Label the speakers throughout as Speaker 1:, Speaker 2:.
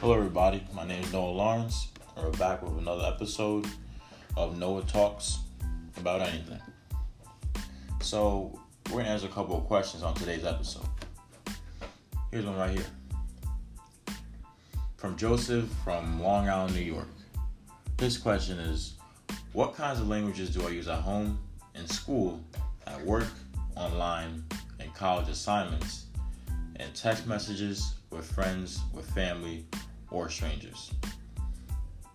Speaker 1: Hello, everybody. My name is Noah Lawrence, and we're back with another episode of Noah Talks about anything. So, we're going to answer a couple of questions on today's episode. Here's one right here from Joseph from Long Island, New York. This question is What kinds of languages do I use at home, in school, at work, online, in college assignments, and text messages with friends, with family, or strangers?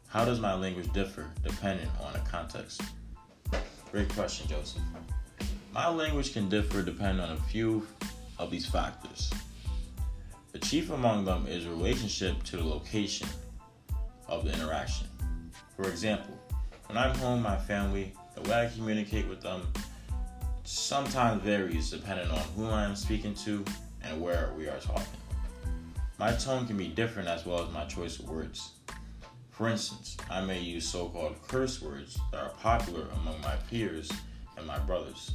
Speaker 1: How does my language differ depending on the context? Great question, Joseph. My language can differ depending on a few of these factors. The chief among them is relationship to the location of the interaction. For example, when I'm home, my family, the way I communicate with them sometimes varies depending on who I am speaking to and where we are talking. My tone can be different as well as my choice of words. For instance, I may use so called curse words that are popular among my peers and my brothers.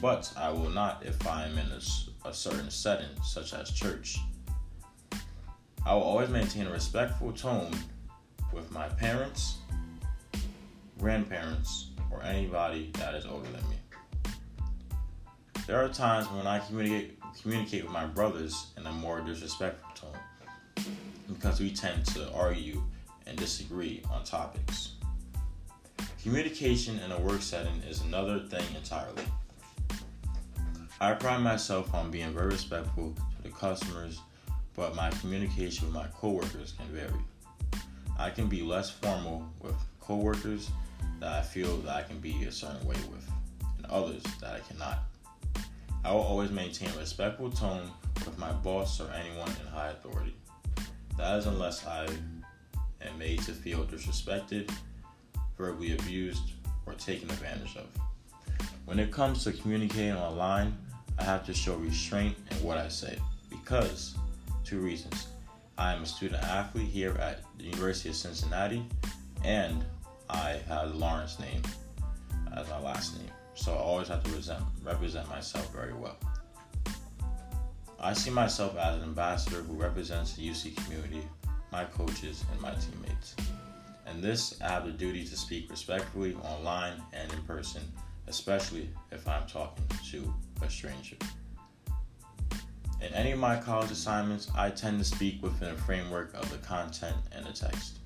Speaker 1: But I will not if I am in a, a certain setting, such as church. I will always maintain a respectful tone with my parents, grandparents, or anybody that is older than me. There are times when I communicate communicate with my brothers in a more disrespectful tone because we tend to argue and disagree on topics. Communication in a work setting is another thing entirely. I pride myself on being very respectful to the customers, but my communication with my coworkers can vary. I can be less formal with coworkers that I feel that I can be a certain way with, and others that I cannot. I will always maintain a respectful tone with my boss or anyone in high authority. That is unless I am made to feel disrespected, verbally abused, or taken advantage of. When it comes to communicating online, I have to show restraint in what I say because two reasons. I am a student athlete here at the University of Cincinnati and I have Lawrence name as my last name so I always have to represent, represent myself very well. I see myself as an ambassador who represents the UC community, my coaches, and my teammates. And this, I have the duty to speak respectfully online and in person, especially if I'm talking to a stranger. In any of my college assignments, I tend to speak within a framework of the content and the text.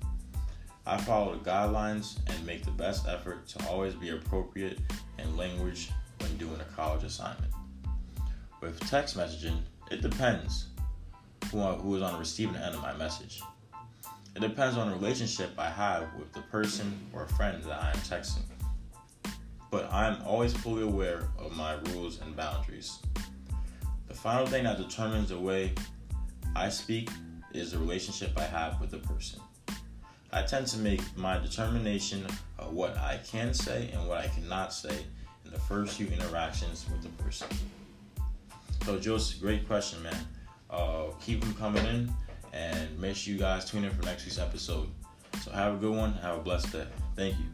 Speaker 1: I follow the guidelines and make the best effort to always be appropriate in language when doing a college assignment. With text messaging, it depends who, who is on the receiving end of my message. It depends on the relationship I have with the person or friend that I am texting. But I am always fully aware of my rules and boundaries. The final thing that determines the way I speak is the relationship I have with the person. I tend to make my determination of what I can say and what I cannot say in the first few interactions with the person. So, Joseph, great question, man. Uh, keep them coming in and make sure you guys tune in for next week's episode. So, have a good one. Have a blessed day. Thank you.